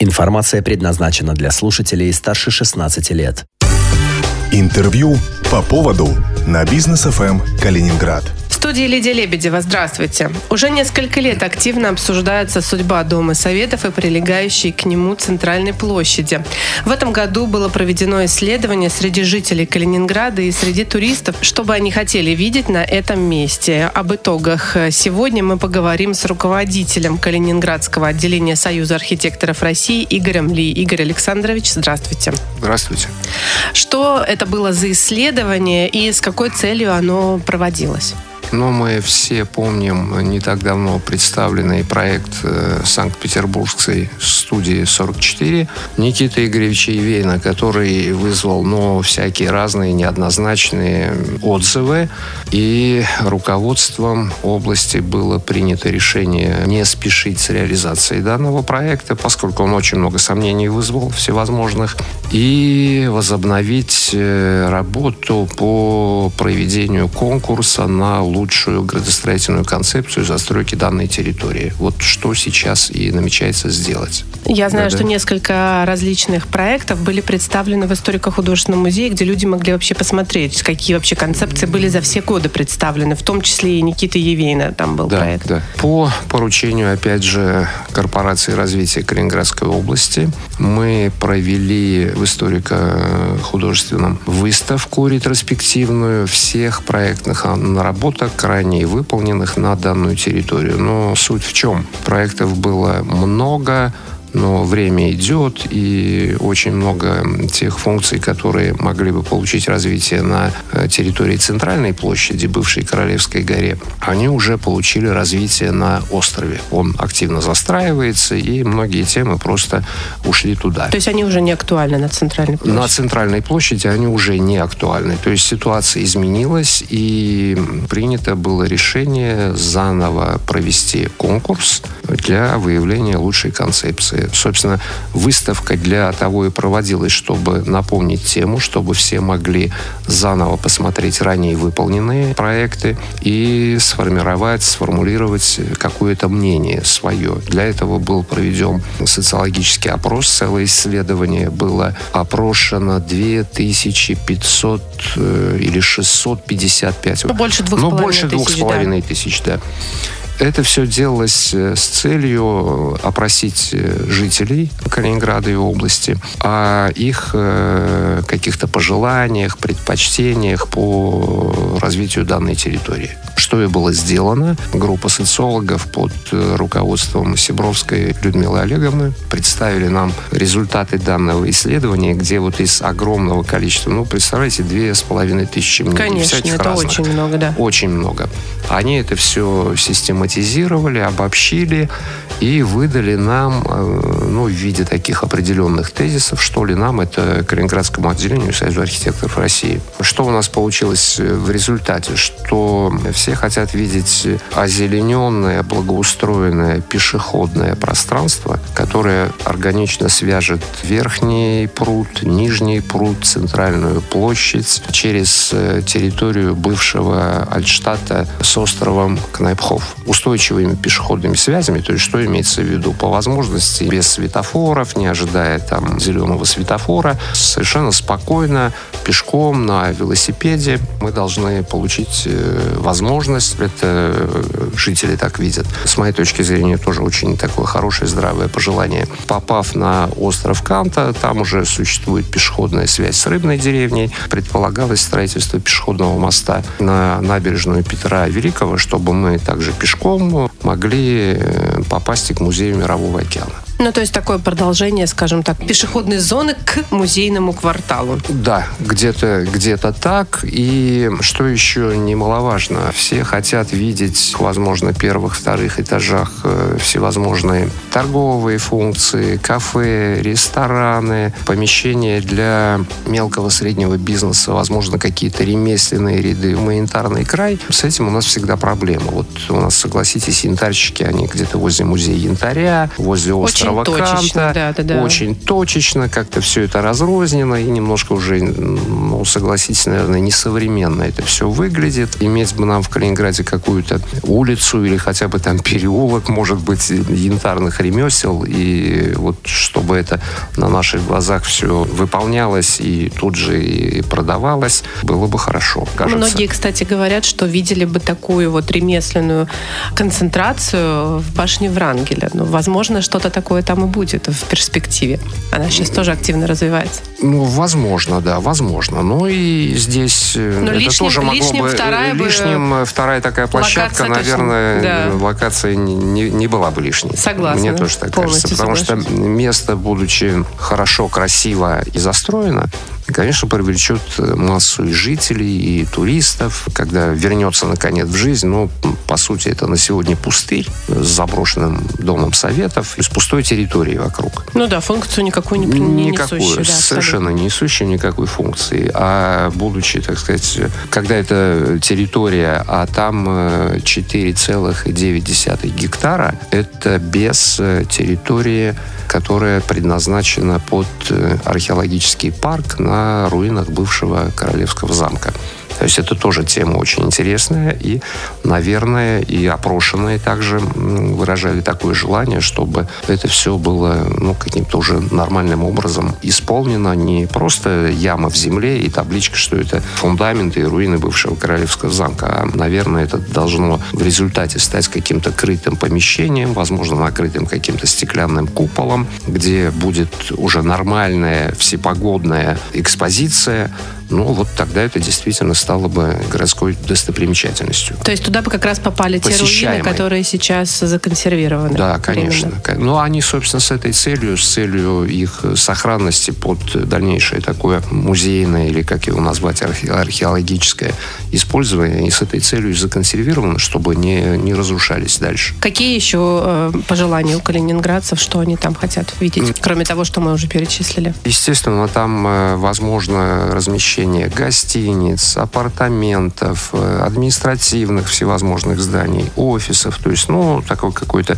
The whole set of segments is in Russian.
Информация предназначена для слушателей старше 16 лет. Интервью по поводу на бизнес ФМ Калининград студии Лидия Лебедева. Здравствуйте. Уже несколько лет активно обсуждается судьба Дома Советов и прилегающей к нему Центральной площади. В этом году было проведено исследование среди жителей Калининграда и среди туристов, что бы они хотели видеть на этом месте. Об итогах сегодня мы поговорим с руководителем Калининградского отделения Союза архитекторов России Игорем Ли. Игорь Александрович, здравствуйте. Здравствуйте. Что это было за исследование и с какой целью оно проводилось? Но мы все помним не так давно представленный проект э, Санкт-Петербургской студии 44 Никиты Игоревича Ивейна, который вызвал ну, всякие разные неоднозначные отзывы. И руководством области было принято решение не спешить с реализацией данного проекта, поскольку он очень много сомнений вызвал всевозможных, и возобновить э, работу по проведению конкурса на лучшую градостроительную концепцию застройки данной территории. Вот что сейчас и намечается сделать. Я знаю, да, что да. несколько различных проектов были представлены в историко-художественном музее, где люди могли вообще посмотреть, какие вообще концепции были за все годы представлены, в том числе и Никиты Евейна там был да, проект. Да. По поручению, опять же, Корпорации развития Калининградской области мы провели в историко-художественном выставку ретроспективную всех проектных наработок проектах, ранее выполненных на данную территорию. Но суть в чем? Проектов было много, но время идет, и очень много тех функций, которые могли бы получить развитие на э, территории центральной площади, бывшей Королевской горе, они уже получили развитие на острове. Он активно застраивается, и многие темы просто ушли туда. То есть они уже не актуальны на центральной площади? На центральной площади они уже не актуальны. То есть ситуация изменилась, и принято было решение заново провести конкурс для выявления лучшей концепции выставки. Собственно, выставка для того и проводилась, чтобы напомнить тему, чтобы все могли заново посмотреть ранее выполненные проекты и сформировать, сформулировать какое-то мнение свое. Для этого был проведен социологический опрос, целое исследование было опрошено 2500 э, или 655. Ну, больше двух ну, больше двух с половиной тысяч, да. Это все делалось э, с целью опросить э, жителей Калининграда и области о их э, каких-то пожеланиях, предпочтениях по развитию данной территории. Что и было сделано. Группа социологов под руководством Сибровской Людмилы Олеговны представили нам результаты данного исследования, где вот из огромного количества, ну, представляете, две с половиной тысячи мнений Конечно, всяких это разных. очень много, да. Очень много. Они это все систематизировали, обобщили и выдали нам, э, ну, в виде таких определенных тезисов, что ли, нам, это Калининградскому отделению Союза архитекторов России. Что у нас получилось э, в результате? Что все хотят видеть озелененное, благоустроенное пешеходное пространство, которое органично свяжет верхний пруд, нижний пруд, центральную площадь через э, территорию бывшего Альтштадта с островом Кнайпхов. Устойчивыми пешеходными связями, то есть что имеется в виду? По возможности без светофоров, не ожидая там зеленого светофора, совершенно спокойно, пешком, на велосипеде мы должны получить э, возможность, это э, жители так видят. С моей точки зрения, тоже очень такое хорошее, здравое пожелание. Попав на остров Канта, там уже существует пешеходная связь с рыбной деревней. Предполагалось строительство пешеходного моста на набережную Петра Великого, чтобы мы также пешком могли э, попасть к музею Мирового океана. Ну, то есть такое продолжение, скажем так, пешеходной зоны к музейному кварталу. Да, где-то где так. И что еще немаловажно, все хотят видеть, возможно, первых, вторых этажах э, всевозможные торговые функции, кафе, рестораны, помещения для мелкого среднего бизнеса, возможно, какие-то ремесленные ряды, гуманитарный край. С этим у нас всегда проблема. Вот у нас, согласитесь, янтарщики, они где-то возле музея янтаря, возле острова очень точечно, да, да, да. очень точечно, как-то все это разрознено и немножко уже, ну, согласитесь, наверное, несовременно это все выглядит. Иметь бы нам в Калининграде какую-то улицу или хотя бы там переулок, может быть, янтарных ремесел, и вот чтобы это на наших глазах все выполнялось и тут же и продавалось, было бы хорошо, кажется. Многие, кстати, говорят, что видели бы такую вот ремесленную концентрацию в башне Врангеля. Ну, возможно, что-то такое там и будет в перспективе. Она сейчас тоже активно развивается. Ну, возможно, да, возможно. Но и здесь э, Но это лишним, тоже могло лишним бы... вторая бы лишним э, вторая такая площадка, локация точно, наверное, да. локация не, не была бы лишней. Согласна, Мне тоже так полностью кажется. Потому что соглашусь. место, будучи хорошо, красиво и застроено, конечно, привлечет массу и жителей, и туристов, когда вернется, наконец, в жизнь. Ну, по сути, это на сегодня пустырь с заброшенным домом советов и с пустой территорией вокруг. Ну да, функцию никакую не, не Никакой, несущую. да, совершенно не несущую никакой функции. А будучи, так сказать, когда это территория, а там э, 4,9 гектара, это без э, территории, которая предназначена под э, археологический парк на руинах бывшего королевского замка. То есть это тоже тема очень интересная и, наверное, и опрошенные также выражали такое желание, чтобы это все было ну, каким-то уже нормальным образом исполнено. Не просто яма в земле и табличка, что это фундаменты и руины бывшего королевского замка, а, наверное, это должно в результате стать каким-то крытым помещением, возможно, накрытым каким-то стеклянным куполом, где будет уже нормальная всепогодная экспозиция, ну, вот тогда это действительно стало бы городской достопримечательностью. То есть туда бы как раз попали те руины, которые сейчас законсервированы. Да, конечно. временно. Ну, они, собственно, с этой целью, с целью их сохранности под дальнейшее такое музейное или, как его назвать, архе- археологическое использование, они с этой целью и законсервированы, чтобы не, не разрушались дальше. Какие еще э, пожелания у калининградцев, что они там хотят видеть, кроме того, что мы уже перечислили? Естественно, там э, возможно размещение гостиниц, апартаментов, э, административных всевозможных зданий, офисов. То есть, ну, такой какой-то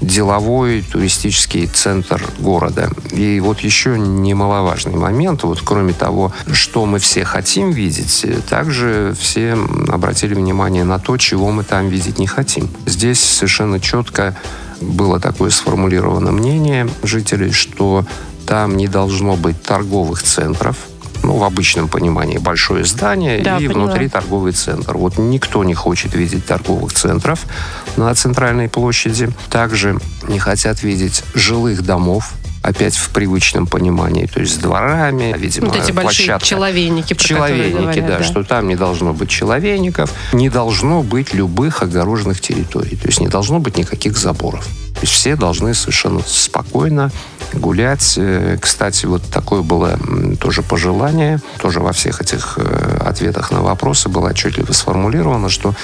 деловой туристический центр города. И вот еще немаловажный момент, вот кроме того, что мы все хотим видеть, э, также все обратили внимание на то, чего мы там видеть не хотим. Здесь совершенно четко было такое сформулировано мнение жителей, что там не должно быть торговых центров, ну, в обычном понимании, большое здание Да, и поняла. внутри торговый центр. Вот никто не хочет видеть торговых центров на центральной площади. Также не хотят видеть жилых домов, опять в привычном понимании, то есть с дворами, видимо, Вот эти большие человейники, про Человейники, говорят, да, что там не должно быть человейников, не должно быть любых огороженных территорий, то есть не должно быть никаких заборов. То есть все должны совершенно спокойно гулять. Э, Кстати, вот такое было тоже пожелание, тоже во всех этих э, ответах на вопросы было отчетливо сформулировано, что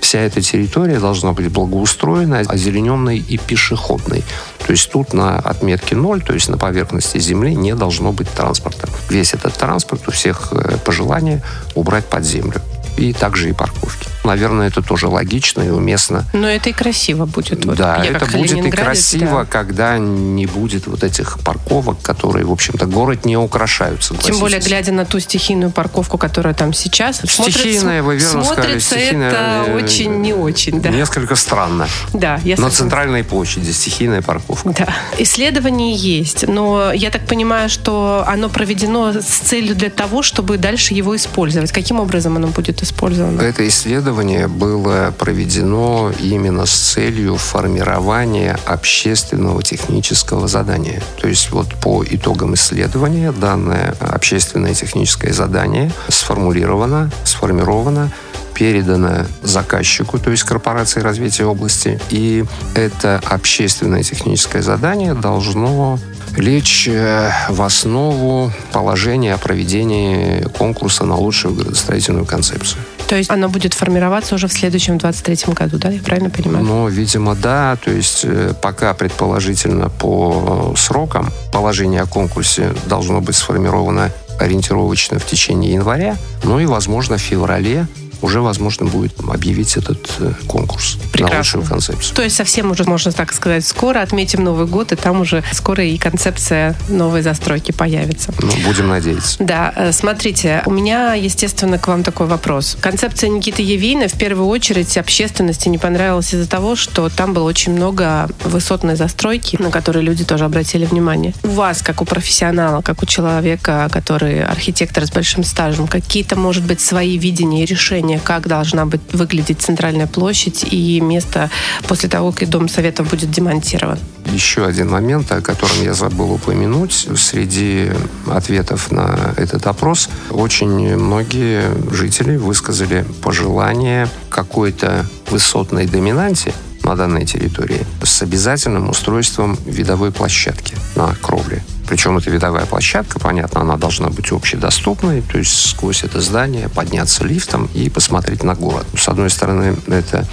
вся эта территория должна быть благоустроена, озелененной и пешеходной. То есть тут на отметке ноль, то есть на поверхности земли не должно быть транспорта. Весь этот транспорт у всех э, пожелание убрать под землю. И также и парковки. Наверное, это тоже логично и уместно. Но это и красиво будет. Вот да, я это будет и красиво, да. когда не будет вот этих парковок, которые, в общем-то, город не украшают. Тем более, глядя на ту стихийную парковку, которая там сейчас. Стихийная, вы верно сказали, смотрится стихийная, это э, очень не очень, да. Несколько странно. Да, я На центральной площади стихийная парковка. Да. Исследование есть, но я так понимаю, что оно проведено с целью для того, чтобы дальше его использовать. Каким образом оно будет использовано? Это исследование было проведено именно с целью формирования общественного технического задания. То есть вот по итогам исследования данное общественное техническое задание сформулировано, сформировано, передано заказчику, то есть корпорации развития области. И это общественное техническое задание должно лечь э, в основу положения о проведении конкурса на лучшую градостроительную концепцию. То есть оно будет формироваться уже в следующем 23 году, да? Я правильно понимаю? Ну, видимо, да. То есть э, пока предположительно по срокам положение о конкурсе должно быть сформировано ориентировочно в течение января, ну и, возможно, в феврале уже возможно будет объявить этот э, конкурс Прекрасно. на лучшую концепцию. То есть совсем уже, можно так сказать, скоро отметим Новый год, и там уже скоро и концепция новой застройки появится. Ну, будем надеяться. Да, э, смотрите, у меня, естественно, к вам такой вопрос. Концепция Никиты Евейна в первую очередь общественности не понравилась из-за того, что там было очень много высотной застройки, на которые люди тоже обратили внимание. У вас, как у профессионала, как у человека, который архитектор с большим стажем, какие-то, может быть, свои видения и решения, как должна быть выглядеть центральная площадь и место после того, как Дом Советов будет демонтирован? Еще один момент, о котором я забыл упомянуть. Среди ответов на этот опрос очень многие жители высказали пожелание какой-то высотной доминанте на данной территории с обязательным устройством видовой площадки на кровле. Причем эта видовая площадка, понятно, она должна быть общедоступной, то есть сквозь это здание подняться лифтом и посмотреть на город. С одной стороны, это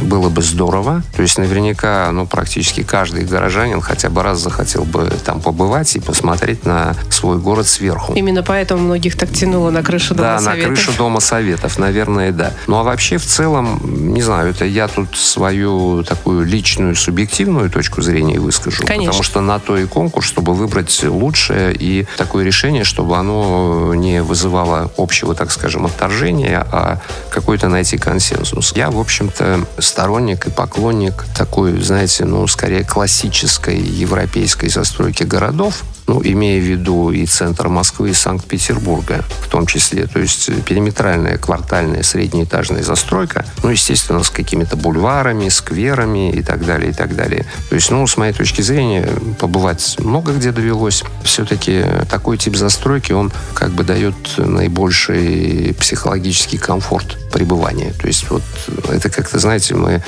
было бы здорово. То есть наверняка, ну, практически каждый горожанин хотя бы раз захотел бы там побывать и посмотреть на свой город сверху. Именно поэтому многих так тянуло на крышу Дома да, Советов. Да, на крышу Дома Советов, наверное, да. Ну, а вообще в целом, не знаю, это я тут свою такую личную, субъективную точку зрения выскажу. Конечно. Потому что на то и конкурс, чтобы выбрать лучшее и такое решение, чтобы оно не вызывало общего, так скажем, отторжения, а какой-то найти консенсус. Я, в общем-то, сторонник и поклонник такой, знаете, ну, скорее классической европейской застройки городов, ну, имея в виду и центр Москвы, и Санкт-Петербурга в том числе. То есть периметральная, квартальная, среднеэтажная застройка, ну, естественно, с какими-то бульварами, скверами и так далее, и так далее. То есть, ну, с моей точки зрения, побывать много где довелось. Все-таки такой тип застройки, он как бы дает наибольший психологический комфорт пребывания. То есть вот это как-то, знаете, мы Э,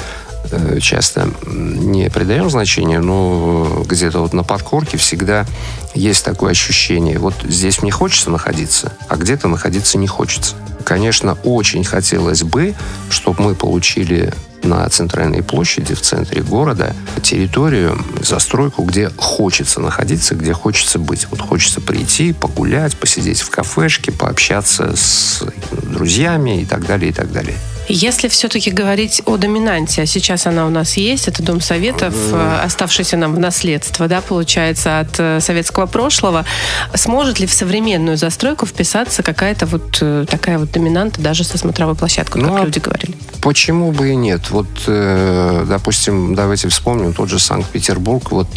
часто не придаем значения, но где-то вот на подкорке всегда есть такое ощущение. Вот здесь мне хочется находиться, а где-то находиться не хочется. Конечно, очень хотелось бы, чтобы мы получили на центральной площади в центре города территорию, застройку, где хочется находиться, где хочется быть. Вот хочется прийти, погулять, посидеть в кафешке, пообщаться с друзьями и так далее, и так далее. Если все-таки говорить о доминанте, а сейчас она у нас есть, это Дом Советов, э, оставшийся нам в наследство, да, получается, от э, советского прошлого, сможет ли в современную застройку вписаться какая-то вот э, такая вот доминанта даже со смотровой площадкой, как ну, а люди говорили? Почему бы и нет? Вот, допустим, давайте вспомним тот же Санкт-Петербург, вот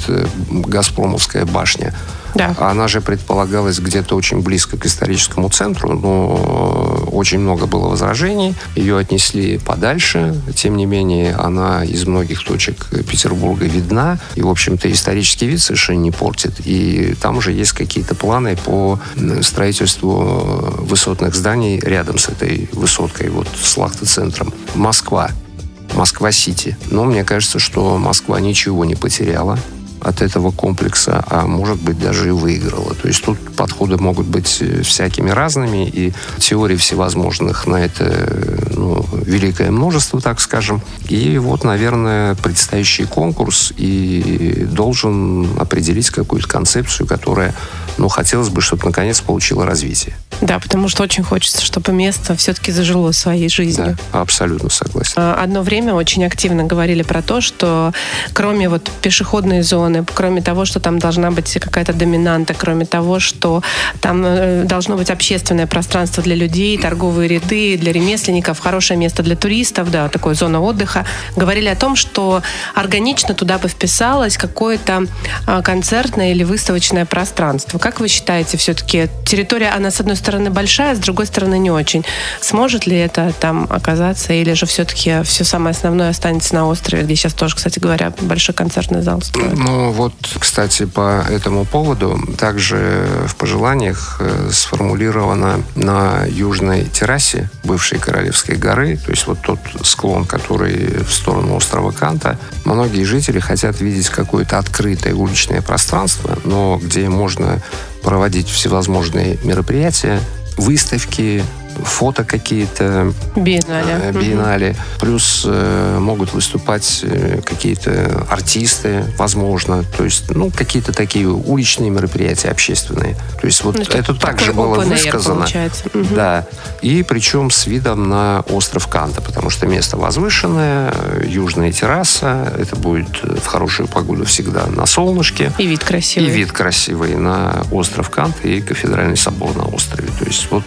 Газпромовская башня. Да. Она же предполагалась где-то очень близко к историческому центру, но очень много было возражений. Ее отнесли подальше. Тем не менее, она из многих точек Петербурга видна. И, в общем-то, исторический вид совершенно не портит. И там уже есть какие-то планы по строительству высотных зданий рядом с этой высоткой, вот с Лахта-центром. Москва. Москва-Сити. Но мне кажется, что Москва ничего не потеряла от этого комплекса, а может быть даже и выиграла. То есть тут подходы могут быть э, всякими разными, и теорий всевозможных на это ну, великое множество, так скажем. И вот, наверное, предстоящий конкурс и должен определить какую-то концепцию, которая, ну, хотелось бы, чтобы наконец получила развитие. Да, потому что очень хочется, чтобы место все-таки зажило своей жизнью. Да, абсолютно согласен. А, одно время очень активно говорили про то, что кроме вот пешеходной зоны, кроме того, что там должна быть какая-то доминанта, кроме того, что там э, должно быть общественное пространство для людей, торговые ряды для ремесленников, хорошее место для туристов, да, такое зона отдыха, говорили о том, что органично туда бы вписалось какое-то а, концертное или выставочное пространство. Как вы считаете, все-таки территория, она с одной стороны большая, с другой стороны не очень. Сможет ли это там оказаться, или же все-таки все самое основное останется на острове, где сейчас тоже, кстати говоря, большой концертный зал строят? Ну вот, кстати, по этому поводу также в пожеланиях э, сформулировано на южной террасе бывшей Королевской горы, то есть вот тот склон, который в сторону острова Канта, многие жители хотят видеть какое-то открытое уличное пространство, но где можно проводить всевозможные мероприятия, выставки, фото какие-то. Биеннале. Э, биеннале. Плюс э, могут выступать э, какие-то артисты, возможно. То есть, ну, какие-то такие уличные мероприятия общественные. То есть вот ну, это также было высказано. Угу. Да. И причем с видом на остров Канта, потому что место возвышенное, южная терраса, это будет в хорошую погоду всегда на солнышке. И вид красивый. И вид красивый на остров Канта и кафедральный собор на острове. То есть вот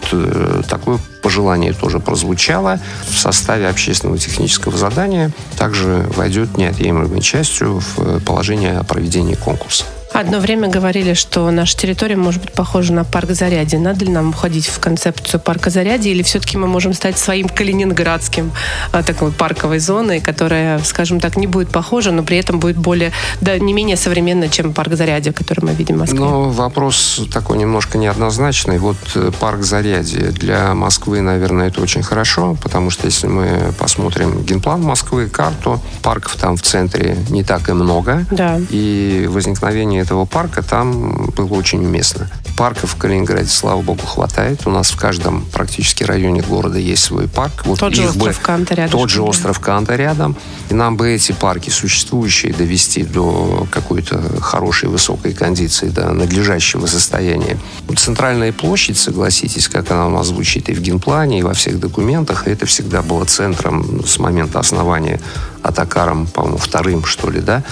такое пожелание тоже прозвучало. В составе общественного технического задания также войдет неотъемлемой частью в положение о проведении конкурса. Одно время говорили, что наша территория может быть похожа на парк Зарядье. Надо ли нам входить в концепцию парка Зарядье, или все-таки мы можем стать своим калининградским а, такой парковой зоной, которая, скажем так, не будет похожа, но при этом будет более, да, не менее современной, чем парк Зарядье, который мы видим в Москве? Ну, вопрос такой немножко неоднозначный. Вот э, парк Зарядье для Москвы, наверное, это очень хорошо, потому что если мы посмотрим генплан Москвы, карту, парков там в центре не так и много. Да. И возникновение этого парка там было очень уместно. Парков в Калининграде, слава богу, хватает. У нас в каждом практически районе города есть свой парк. Вот тот же остров бы, Канта рядом. Тот же остров Канта рядом. И нам бы эти парки существующие довести до какой-то хорошей высокой кондиции, до надлежащего состояния. Центральная площадь, согласитесь, как она у нас звучит и в генплане, и во всех документах, это всегда было центром с момента основания Атакаром, по-моему, вторым, что ли, да,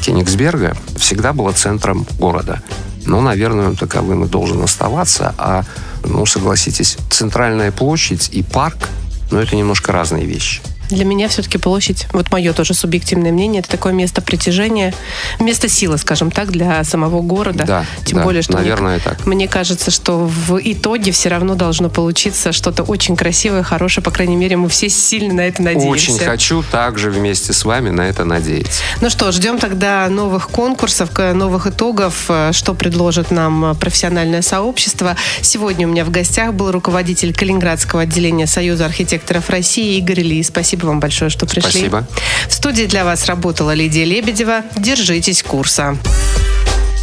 Кенигсберга, всегда была центром города. Ну, наверное, таковым и должен оставаться. А, ну, согласитесь, центральная площадь и парк, ну, это немножко разные вещи. Для меня все-таки площадь, вот мое тоже субъективное мнение, это такое место притяжения, место силы, скажем так, для самого города. Да, Тем да, более, что наверное, мне, так. мне кажется, что в итоге все равно должно получиться что-то очень красивое, хорошее. По крайней мере, мы все сильно на это надеемся. Очень хочу также вместе с вами на это надеяться. Ну что, ждем тогда новых конкурсов, новых итогов, э, что предложит нам профессиональное сообщество. Сегодня у меня в гостях был руководитель Калининградского отделения Союза архитекторов России Игорь Ли. Спасибо Спасибо вам большое, что пришли. Спасибо. В студии для вас работала Лидия Лебедева. Держитесь курса.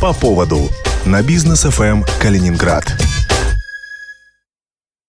По поводу на бизнес ФМ Калининград.